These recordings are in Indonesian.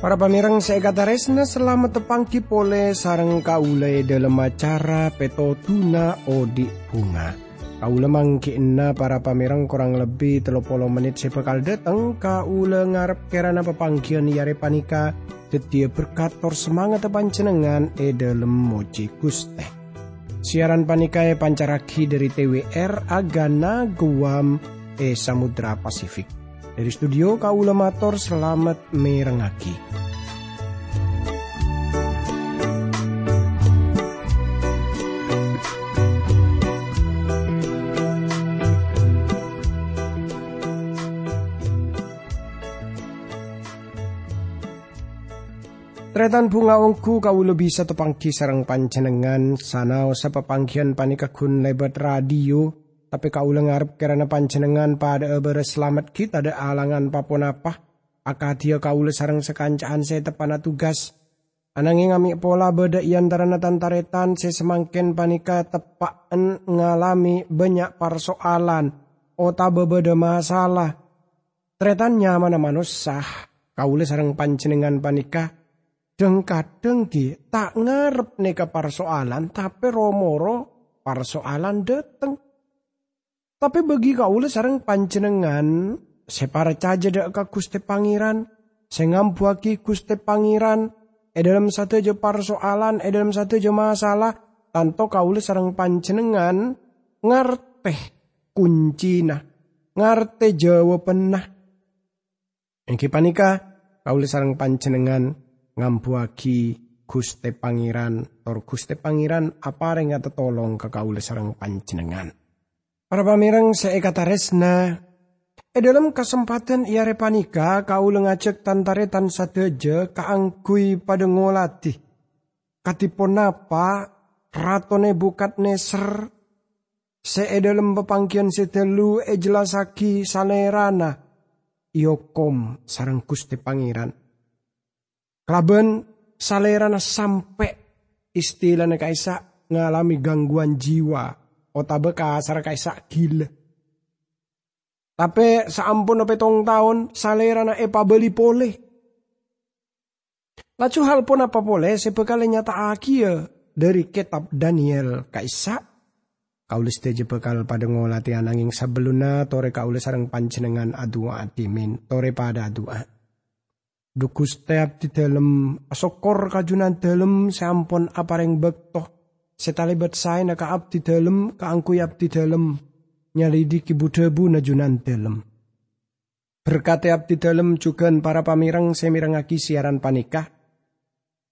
Para pamirang saya kata resna selamat tepangki pole sarang kaule dalam acara peto tuna odi bunga. Kaule mangki na para pamirang kurang lebih telopolo menit sepekal datang kaule ngarep kerana pepangkian yare panika tetia berkator semangat pancenengan e dalam moji guste. Siaran panika e pancaraki dari TWR Agana Guam e Samudra Pasifik. Dari studio Kaula Mator selamat merengaki. Tretan bunga ongku kau bisa tepangki sarang pancenengan sanau sa pepangkian panikakun lebat radio tapi kau ngarep karena panjenengan pada ebere selamat kita ada alangan papon apa. Akadia kau sarang sekancaan saya tepana tugas. Ananging ngami pola beda iantara tantaretan saya semangkin panika tepaan ngalami banyak persoalan. Ota bebeda masalah. Tretan nyaman manusah. Kau sarang panjenengan panika. Dengkat dengki tak ngarep neka persoalan tapi romoro persoalan dateng tapi bagi kau sarang panjenengan, separa caja dak ka Gusti Pangeran, sengampuaki Gusti Pangeran, e dalam satu je persoalan, e dalam satu je masalah, tanto kau sarang panjenengan ngarte kuncina, ngarte jawabanna. Engki panika kau sarang panjenengan ngampuaki Gusti Pangeran, tor Gusti Pangeran apa atau tolong ke kau sarang panjenengan. Para pamirang seekata resna, e dalam kesempatan ia repanika kau lengacek tantaretan sateja kaangkui pada ngolati. Katipon apa ratone bukat neser se e dalam pepangkian setelu e jelasaki salerana iokom sarang kuste pangeran. Klaben salerana sampai istilahnya kaisa ngalami gangguan jiwa otabe kasar kaisa gila. Tapi saampun petong tahun salera na epa beli pole. Lacu hal pun apa boleh sepekali nyata akia dari kitab Daniel kaisa. Kaulis teje bekal pada ngolati ananging sebelumna tore kaulis sarang pancenengan adua atimin tore pada adua. Dukus teap di dalam asokor kajunan dalam sampun apareng bektoh setalibat saya na kaap di dalam kaangku di dalam nyalidiki budebu na junan dalam. Berkati di dalam juga para pamirang semirangaki siaran panikah.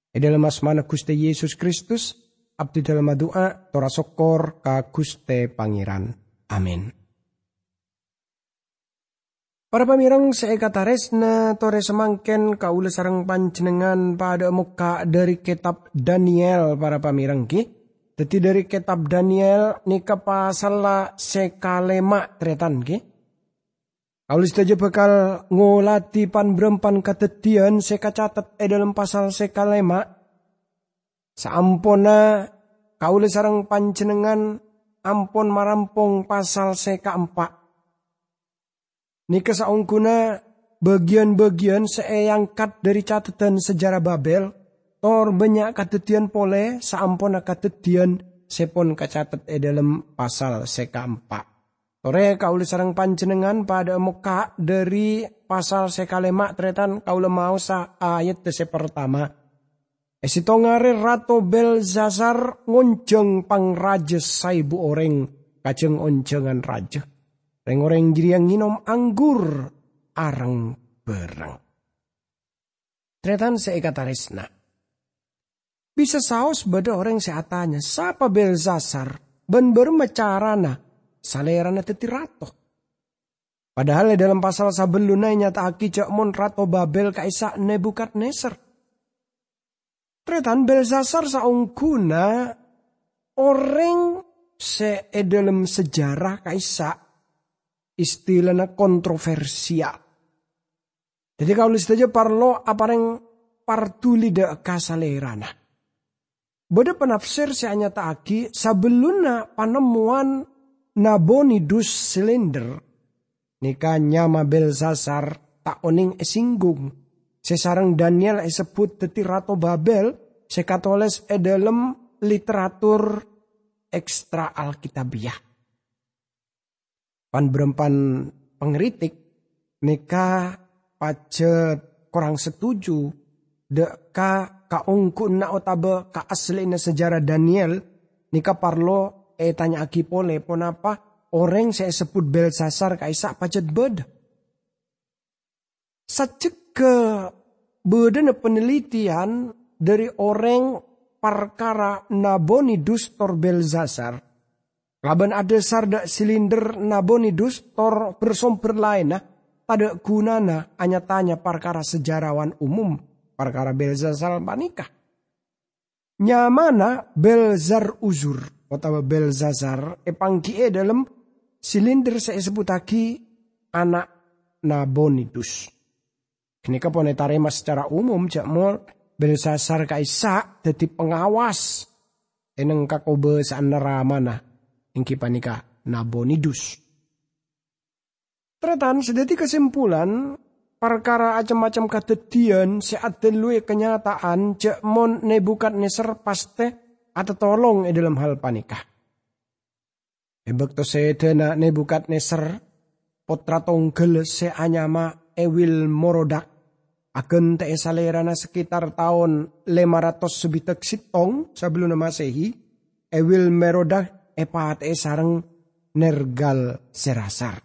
E dalam asmana Guste Yesus Kristus, abdi dalam doa tora sokor ka Guste Pangeran. Amin. Para pamirang seekatares na tore semangken kaula sarang panjenengan pada muka dari kitab Daniel para pamirang ki. Jadi dari kitab Daniel nika pasal sekalema tretan ke. Kaulis saja bakal ngolati pan berempan katetian sekacatat e dalam pasal sekalema. Saampona kaulis sarang panjenengan ampon marampong pasal seka empat. Nika saungkuna bagian-bagian seeyangkat dari catatan sejarah Babel Tor banyak katetian pole saampun katetian sepon kacatet e dalam pasal seka empat. Tore kaule sarang panjenengan pada muka dari pasal sekalema tretan kaule mau sa ayat tese pertama. Esito ngare Rato Belzazar ngonceng pang raja saibu oreng kaceng oncengan raja. Reng oreng jiri yang nginom anggur arang berang. Tretan seikataresna. Bisa saus beda orang seatanya. Sapa Belzasar. Ben bermecarana. Salerana tetirato. Padahal dalam pasal sabelunai nyata aki cek mon rato Babel kaisa nebukat neser. Tretan Belzasar saungkuna orang se dalam sejarah kaisa istilahnya kontroversial. Jadi kalau saja parlo apa yang partuli de kasalerana. Bada penafsir si hanya taaki sebelumnya penemuan nabonidus silinder nika nyama Belsasar tak oning esinggung. Sesarang Daniel esebut teti Rato Babel sekatoles e dalam literatur ekstra Alkitabiah. Pan berempan pengeritik nika pacet kurang setuju deka ka ungku na otabe ka asli na sejarah Daniel nika parlo e tanya aki pole pon apa orang saya sebut Belsasar kaisa pacet bed. Sacek ke beda penelitian dari orang perkara Nabonidus tor Belsasar. Laban ada sarda silinder Nabonidus tor bersumber lain nah, pada gunana hanya tanya perkara sejarawan umum perkara Belzazar panikah. Nyamana Belzar uzur atau Belzazar epangkie dalam silinder saya sebut lagi anak Nabonidus. Kini kapone tarema secara umum cak mol Belzazar kaisa jadi pengawas eneng kakobe saanara ingki panika Nabonidus. Tretan sedeti kesimpulan perkara macam-macam kededian saat delui kenyataan cek mon nebukat neser paste atau tolong di dalam hal panikah. Ebek to sedena nebukat neser potra tonggel se anyama ewil morodak agen te salerana sekitar tahun 500 sebitek sitong sebelum masehi ewil merodak epat e sarang nergal serasar.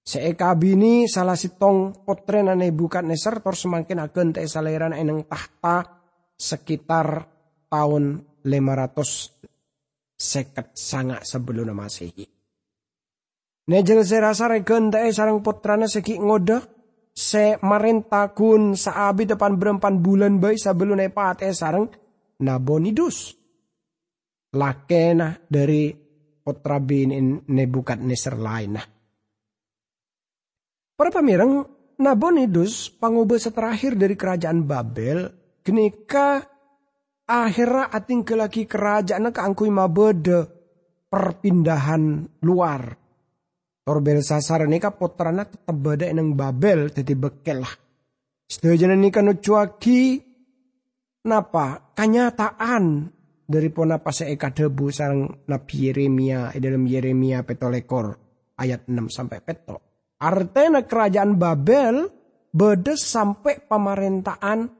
Seekabini salah sitong potren ane bukan neser tor semakin agen te saleran eneng tahta sekitar tahun 500 seket sangat sebelum masehi. Nejel serasa regen te sarang potrana seki ngode se marentakun saabi depan berempan bulan bayi sebelum nepa te sarang nabonidus. Lakena dari potra bin Nebukadnesar lain nah. Para pamirang, Nabonidus pangubah terakhir dari kerajaan Babel, kenika akhirnya ating ke lagi kerajaan keangkui mabede perpindahan luar. Torbel sasar nika potrana tetap beda eneng Babel jadi bekel lah. Setuju nika nucuaki napa kenyataan dari apa seeka debu sarang Nabi Yeremia dalam Yeremia petolekor ayat 6 sampai petok. Artinya kerajaan Babel bedes sampai pemerintahan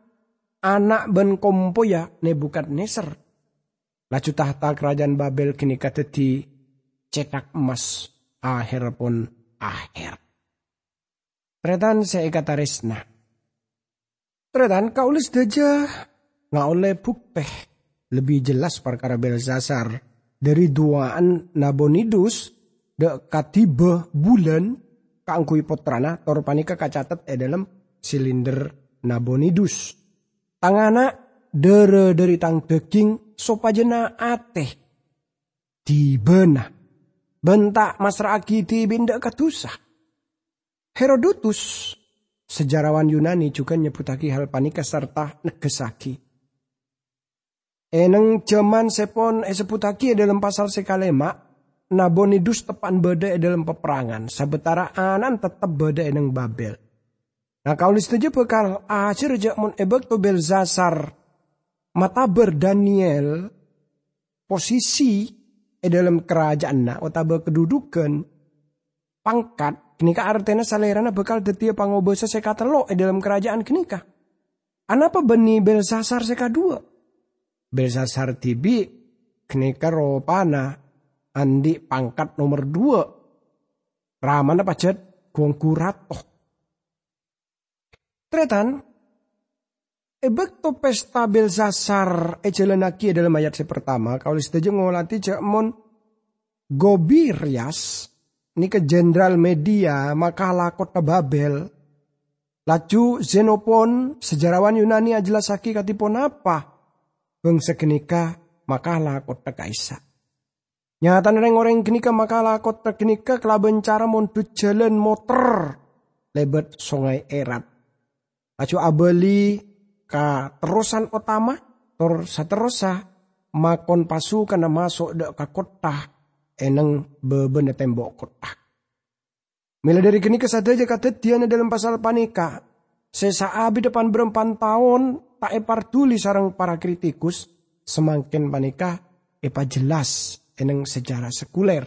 anak ben kompo ya Nebukadnezar. Laju tahta kerajaan Babel kini kata di cetak emas akhir pun akhir. Tretan saya kata resna. Tretan kaulis daja nggak oleh bukpeh lebih jelas perkara Belzasar dari duaan Nabonidus de katiba bulan kaangkui potrana torpanika kacatet e dalam silinder nabonidus. Tangana dere dari tang daging sopajena ateh. Di benah. Bentak masra akiti binda katusah. Herodotus, sejarawan Yunani juga nyebutaki hal panika serta negesaki. Eneng zaman sepon eseputaki dalam pasal sekalema Nabonidus tepan beda dalam peperangan. Sebetara anan tetap beda eneng Babel. Nah kau setuju bekal akhir mon ebek to Belzasar. Mata berdaniel posisi e dalam kerajaan na otaba kedudukan pangkat kenika artena salerana bekal detia pangobosa sekata lo e dalam kerajaan kenika. Anapa beni Belsasar seka dua? Belsasar tibi kenika ropana andi pangkat nomor dua. Ramana pacet gong oh. Tretan, ebek to pesta Belsasar ejelenaki dalam ayat si pertama. Kalau setuju ngolati cek mon Gobirias ini ke jenderal media makalah kota Babel. Laju Xenopon sejarawan Yunani ajelasaki katipon apa? Bangsa kenika makalah kota Kaisar. Nyata neng orang kenika makalah kota kenika kelaban cara montu jalan motor lebet sungai erat. Acu abeli ka terusan utama tor saterosa makon pasu kana masuk dek ka kota eneng bebene tembok kota. Mila dari kini kesadaja kata tiana dalam pasal panika. Sesa abi depan berempat tahun tak epar tuli sarang para kritikus semakin panika epa jelas eneng sejarah sekuler.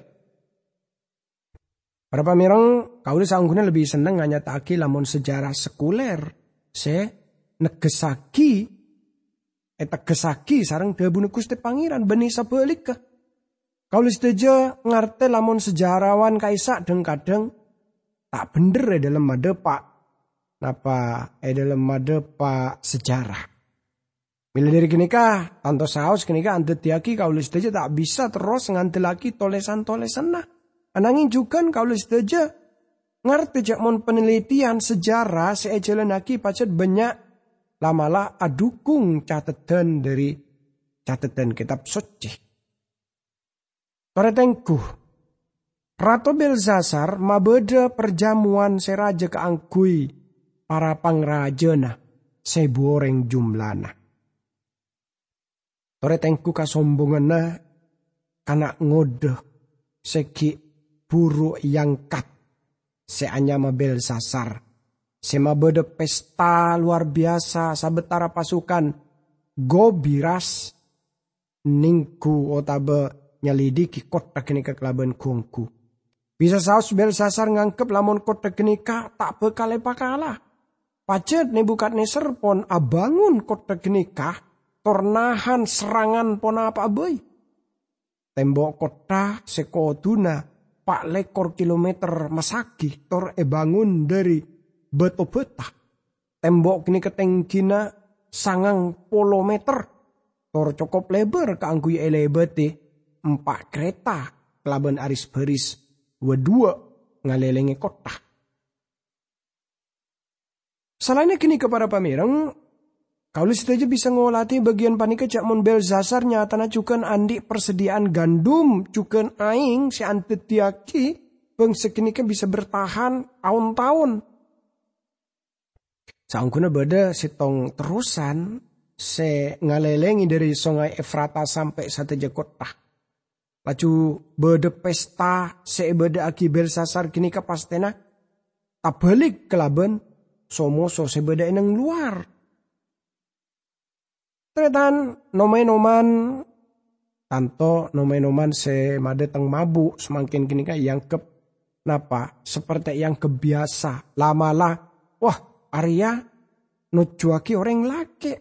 Para pamirang, kau sangguna lebih seneng hanya taki lamun sejarah sekuler. Se negesaki eta gesaki sarang debu Gusti Pangeran beni sabalik ke. Kau setuju ngarte lamun sejarawan kaisak deng kadang tak bener ya dalam made pak napa dalam made pak sejarah. Bila dari kini kah, tanto saus kini kah ante tiaki kau aja tak bisa terus nganti lagi tolesan-tolesan nah. Anangin juga kau aja ngerti jak mon penelitian sejarah seejalan lagi pacet banyak lamalah adukung catatan dari catatan kitab suci. Toretengku, Ratu Belzasar mabeda perjamuan seraja keangkui para pangrajana seboreng jumlana. Tore tengku kasombongana kana ngode seki buru yang kat seanya mabel sasar. Semabede pesta luar biasa sabetara pasukan gobiras ningku otabe nyalidiki kota kini kekelaban kungku bisa saus Belsasar ngangkep lamun kota genika tak bekale pakala. Pacet Nebukadnezar pon abangun kota genika tornahan serangan pon apa boy. Tembok kota sekoduna pak lekor kilometer masaki tor e bangun dari beto betah. Tembok kini ketenggina sangang polo meter. Tor cukup lebar keanggui elebete empat kereta kelaban aris beris Wadua ngalelengi kota. Salahnya kini kepada pamirang, kau saja bisa ngolati bagian panika cak mon bel zasar nyatana cukan andi persediaan gandum cukan aing si antetiaki bang sekinika bisa bertahan tahun-tahun. Sangkuna beda sitong terusan se ngalelengi dari sungai Efrata sampai satu kota. Laju bede pesta bede aki sasar kini kapastena. balik kelaben somoso sebeda eneng luar. Tretan nomen-noman tanto nomen-noman se madeteng mabu semakin kini ka yang ke napa seperti yang kebiasa lamalah wah Arya nujuaki orang laki.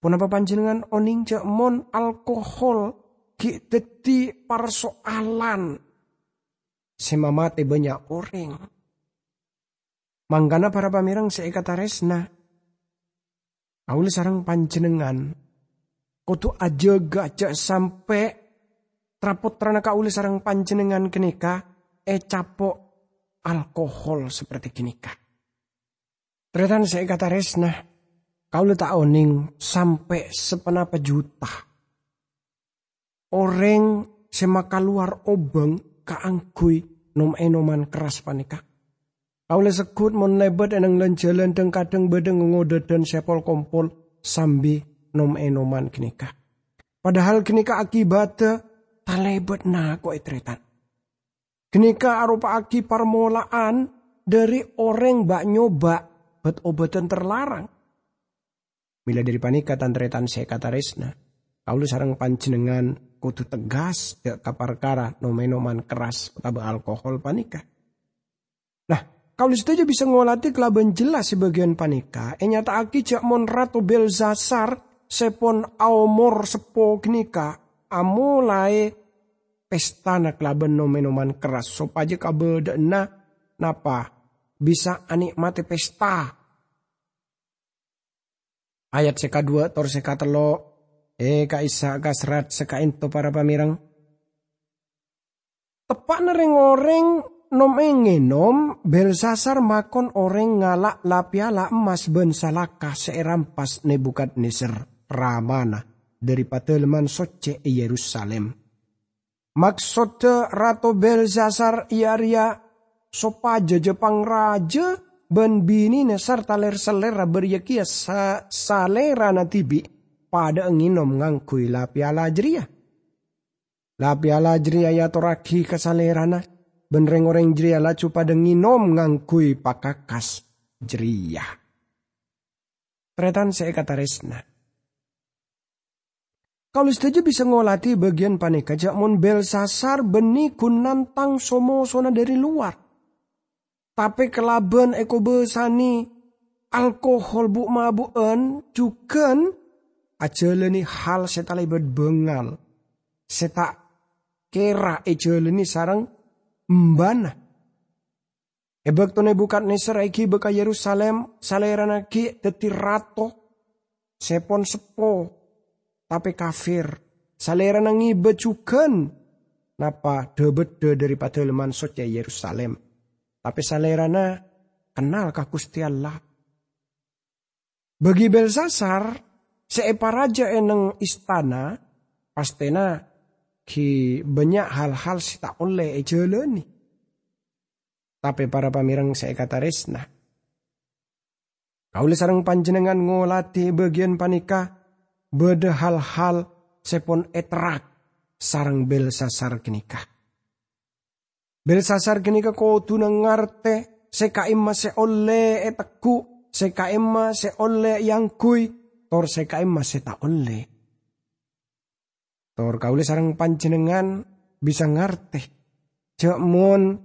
Punapa panjenengan oning mon alkohol Ki dadi persoalan. Semamate banyak orang. Manggana para pamirang kata resna. Auli sarang panjenengan. Kutu aja gak sampai trapot terana kauli sarang panjenengan kenika e capok alkohol seperti kenika. Ternyata saya kata resna. Kau tak oning sampai sepenapa juta Orang semaka luar obeng kaanggui nom enoman keras panika. Kaule sekut mon lebet enang lenjalan deng kadang bedeng ngode dan sepol kompol sambi nom enoman kenika. Padahal kenika akibatnya talebet na kok etretan. Kenika arupa aki permulaan dari orang bak nyoba bet obatan terlarang. Bila dari panika tantretan saya kata resna. Kaulu sarang panjenengan kudu tegas ya kaparkara nomenoman keras atau alkohol panika. Nah, kalau saja bisa ngolati kelaban jelas sebagian panika, enyata aki cak mon ratu Belzasar sepon aumor sepo knika amulai pestana kelaban nomenoman keras. Sopaja kabedena napa? Bisa anikmati pesta. Ayat seka dua tor seka telo Eh kaisa kasrat sekainto para pamirang. Tepak nering oreng nom engenom Belsasar makon oreng ngalak lapiala emas ben salaka seerampas Nebukadnezar ramana dari patelman soce Yerusalem. Maksud Ratu Belsasar iaria sopaja Jepang raja ben bini ne sarta ler selera beryakia sa salera na tibi pada nginom ngangkui la piala jeria. La piala jeria ya toraki kasalerana ben orang jeria la pada nginom ngangkui pakakas jeria. Tretan saya kata resna. Kalau saja bisa ngolati bagian panik aja mon bel sasar beni kunantang somo sona dari luar. Tapi kelaban eko besani alkohol bu mabuen cuken aja leni hal seta lebat bengal. Seta kera aja leni sarang mbana. Ebek tone bukat neser iki beka Yerusalem salerana ki teti rato sepon sepo tapi kafir. Salera nangi becukan. Napa debede daripada leman soce Yerusalem. Tapi salera na kenal ka Gusti Allah. Bagi Belsasar, seepa raja eneng istana, pastena ki banyak hal-hal si tak oleh ejeleni. Tapi para pamirang saya kata resna. Kau sarang panjenengan ngolati bagian panika beda hal-hal sepon etrak sarang bel sasar kenikah. Bel sasar kenika ko tunang ngarte seka imma se ole eteku seka imma se ole yang kui tor seka imma se ta ole. Tor kaule sarang panjenengan bisa ngarte. Cek mon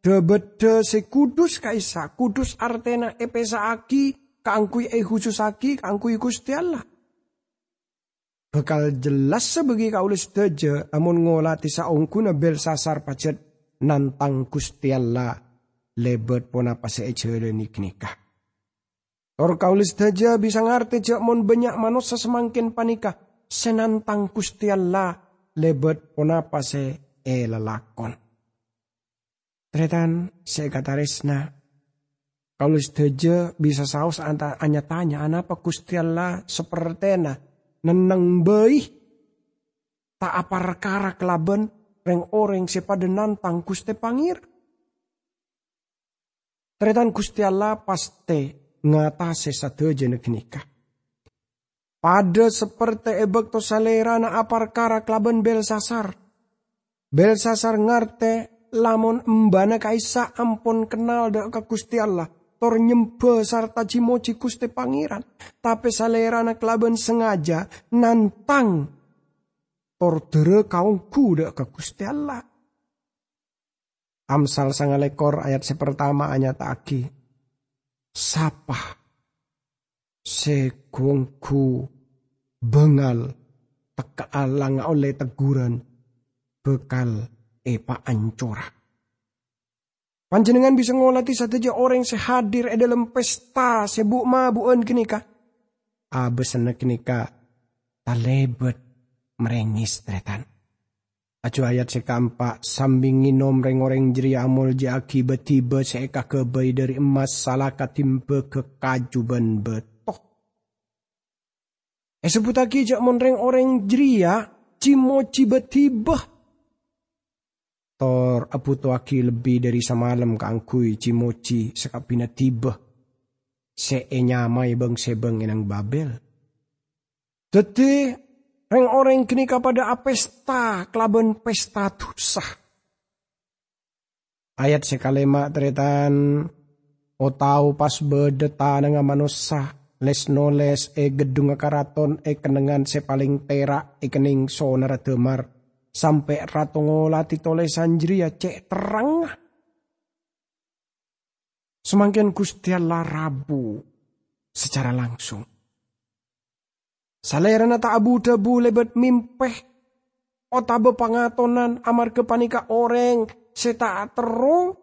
debede se kudus kaisa kudus artena epesa aki kaangkui e khusus aki kaangkui gusti Allah Bekal jelas sebegi kaulis teja amun ngolati saungkuna bel sasar pacet nantang Gusti Allah lebet pona pase ejeleni nikah. Tor kaulis teja bisa ngerti jak mon banyak manusia semakin panika senantang Gusti Allah lebet pona pase elalakon. Tretan saya kata resna kaulis teja bisa saus anta anya tanya anapa Gusti Allah sepertena neneng bayi tak apa rekara kelaban reng oreng sepada nantang kuste pangir. Teretan kusti Allah paste ngatasi satu jenek nikah. Pada seperti ebek to salera na apar kara kelaban bel sasar. Bel sasar ngarte lamun mbana kaisa ampun kenal dak ke Gusti Allah tor nyembe sarta cimoci kuste pangeran. Tapi salerana kelaban sengaja nantang tor dere kaum kuda ke kuste Allah. Amsal sangalekor ayat sepertama ayat aki. Sapa sekongku bengal teka alang oleh teguran bekal epa ancorak. Panjenengan bisa ngolati saja orang sehadir e dalam pesta sebuk mabuan kenika. Abesana kenika talebet merengis tretan. Acu ayat sekampak sambing nginom reng-oreng jeri amol jaki betiba seeka kebay dari emas salah katimpe ke kajuban betoh. Esebut aki jak monreng orang jeria cimoci betibah Tor apu aki lebih dari semalam kangkui cimoci sekapina tiba. Se enyamai bang sebang enang Babel. Tete reng orang kini kepada apesta kelaban pesta tusah. Ayat sekalema teretan o tau pas bedeta dengan manusia les noles e gedung karaton e kenengan sepaling perak e kening sonara temar sampai ratongo lati tole sanjria cek terang. Semakin Gusti Allah rabu secara langsung. Salerana tak abu debu lebet mimpeh. Otabe pangatonan amar kepanika orang seta tero.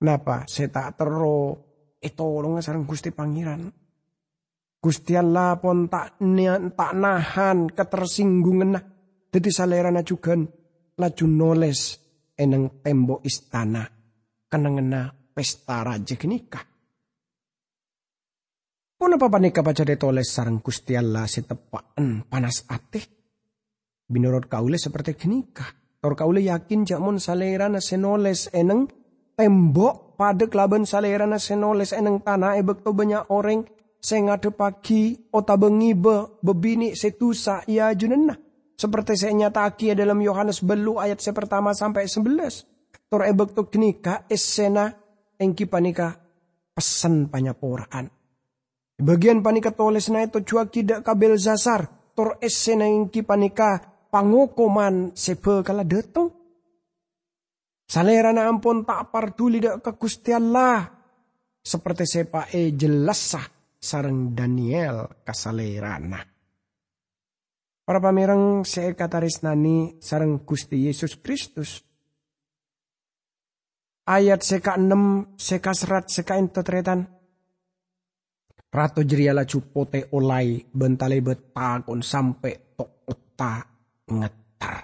Kenapa seta tero? Eh tolong sarang Gusti Pangeran. Gusti Allah pun tak tak nahan ketersinggungan nah. Jadi salerana juga laju noles eneng tembok istana kenengena pesta raja nikah. Pun apa panika baca detoles sarang Gusti Allah sitepaan panas atih. Binurut kaule seperti kenikah. Tor kaule yakin jakmun salerana senoles eneng tembok pada kelaban salerana senoles eneng tanah ebek to banyak orang ngade pagi otabengi be bebini setusa ia junenah. Seperti saya nyataki ya dalam Yohanes belu ayat saya pertama sampai 11. Tor ebek tu kenika esena engki panika pesan panyaporaan. Bagian panika tolesna itu cua tidak kabel zasar. Tor esena engki panika pangokoman sebe kala detong. Salerana ampun tak parduli dak kekustian lah. Seperti sepa e jelas sah sareng Daniel kasalerana. Para pamireng saya kataresnani sareng Gusti Yesus Kristus. Ayat seka enam, seka serat, seka entotretan. Rato jeriala cupote olai bentale betakon sampai tok uta ngetar.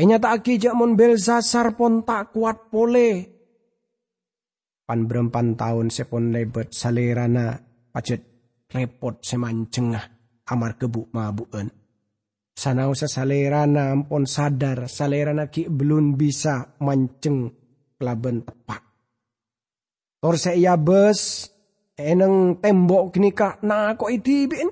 Enyata aki jakmon belzasar pon tak kuat pole pan berempan tahun sepon lebet salerana pacet repot semancengah amar kebuk mabuen. Sanau sesalerana ampon sadar salerana ki belum bisa manceng kelaben tepak. Tor ya bes eneng tembok knika na kok idibin.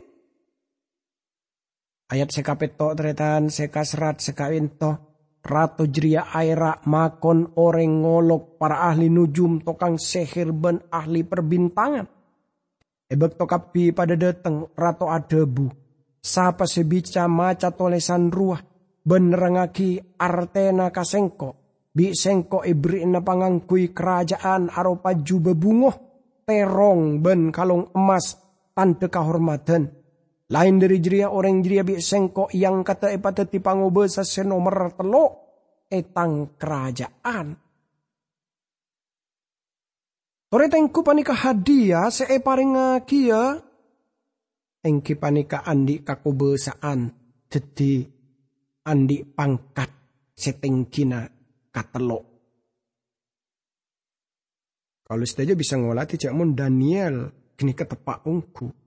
Ayat sekapet sekapetok teretan sekasrat sekawin toh Rato jeria aira makon oreng ngolok para ahli nujum tokang seher ben ahli perbintangan. Ebek tokapi pada dateng rato adebu. Sapa sebica maca tolesan ruah benerangaki artena kasengko. Bi sengko ibrina pangangkui kerajaan aropa juba bungoh. Terong ben kalung emas tante kahormatan lain dari jeria orang jeria bi sengko yang kata epata tipangobe sa senomer telo etang kerajaan. Tore tengku panika hadiah se eparing kia engki panika andi kakubesaan jadi andi pangkat setengkina katelo. Kalau saja bisa ngolati cak mun Daniel kini ketepak ungku.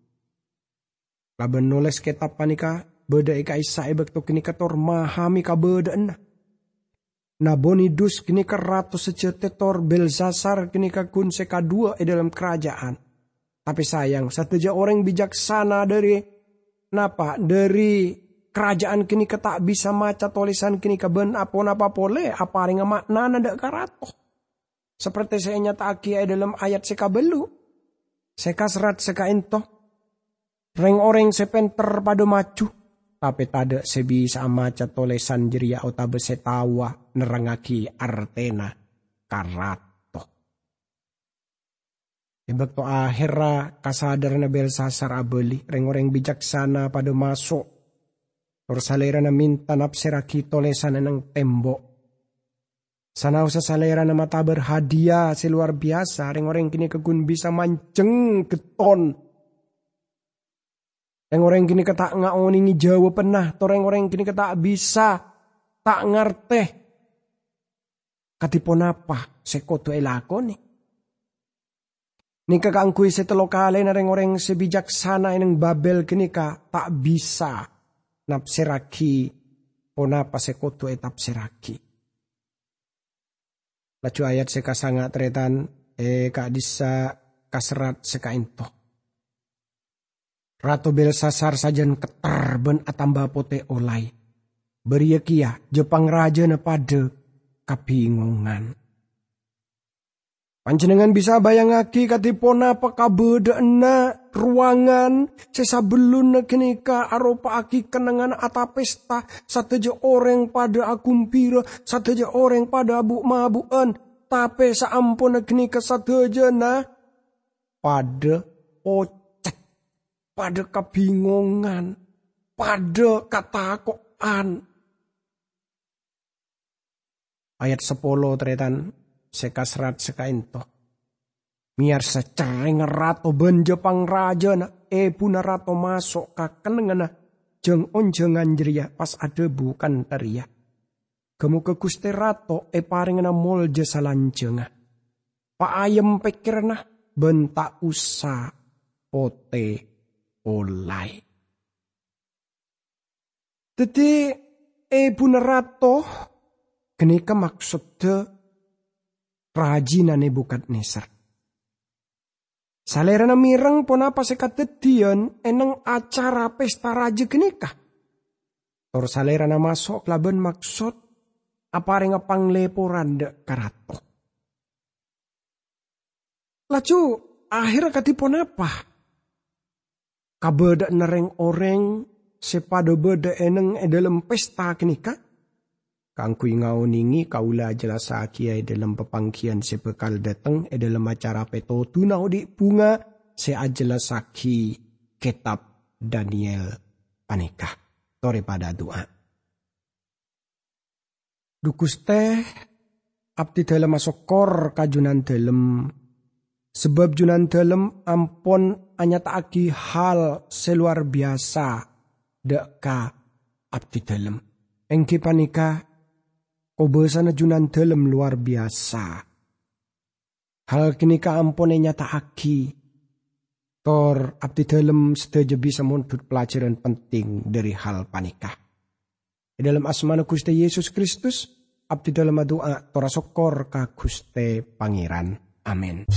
Laban nulis kitab panika beda ika isai bektu kini ketor mahami ka beda enna. Nabonidus kini ke ratus secetetor Belzasar kini ke seka dua e dalam kerajaan. Tapi sayang, satu orang bijaksana dari napa dari kerajaan kini ke tak bisa maca tulisan kini ke ben apa napa pole apa ring makna nanda ke ratu. Seperti saya nyata aki dalam ayat seka belu Seka serat seka entoh reng orang sepenter pada macu, tapi tada sebisa maca catolesan jeria ota besetawa nerangaki artena karato. Ibak to akhira nabel sasar abeli, reng orang bijaksana pada masuk. Torsalera na minta napseraki tolesan enang tembok. Sanau salera nama tabar hadiah seluar biasa, Reng orang kini kegun bisa manceng keton. Yang orang kini ketak ngakoni ngijawa penah. Toreng orang kini ketak bisa. Tak ngerti. Katipon apa? Sekoto elakoni. Nika kangkui setelo kali nareng orang sebijaksana eneng babel kini ka tak bisa napseraki ponapa sekoto etap seraki. Lacu ayat seka sangat tretan eh kak disa kasrat seka intoh. Ratu Belsasar sajen keter ben atamba pote olai. Beriakia Jepang raja nepade kapingongan. Panjenengan bisa bayang bayangaki katipona pekabede ena ruangan sesa belun nekenika aropa aki kenangan atau pesta sateja orang pada akumpira sateja orang pada abu mabuan tape saampun satu sateja na pada oce pada kebingungan, pada ketakutan. Ayat 10 teretan sekasrat sekainto. Miar secaing rato benjepang pangraja na eh puna rato masuk kakenengana jeng onjengan jeria pas ada bukan teria. Kamu ke kuste rato e paringana jasa lanjengah. Pak ayem pikirna bentak usah ote oleh. Jadi, Ibu e Nerato genika maksudnya kerajinan Nebukadnezar. Salerana mireng pun apa sekadedian eneng acara pesta raja genika. Tor salerana masuk laben maksud apa ringa pangleporan de karatok. Laju akhir katipon apa? Kabeda nereng orang sepado beda eneng e dalam pesta kenikah. Kang kui ngau ningi kaula jelas ai dalam pepangkian sepekal dateng e dalam acara peto tunau di bunga se ajelas saki kitab Daniel panikah. Tore pada doa. Dukus teh abdi dalam masokor kajunan dalam sebab junan dalam ampon anyataki hal seluar biasa deka abdi dalam. Engki panikah Obesana junan dalam luar biasa. Hal kini ka ampone nyata aki. Tor abdi dalam setuju bisa muntut pelajaran penting dari hal panikah. Di dalam asmana Gusti Yesus Kristus, abdi dalam doa tora sokor ka Gusti Pangeran. Amin.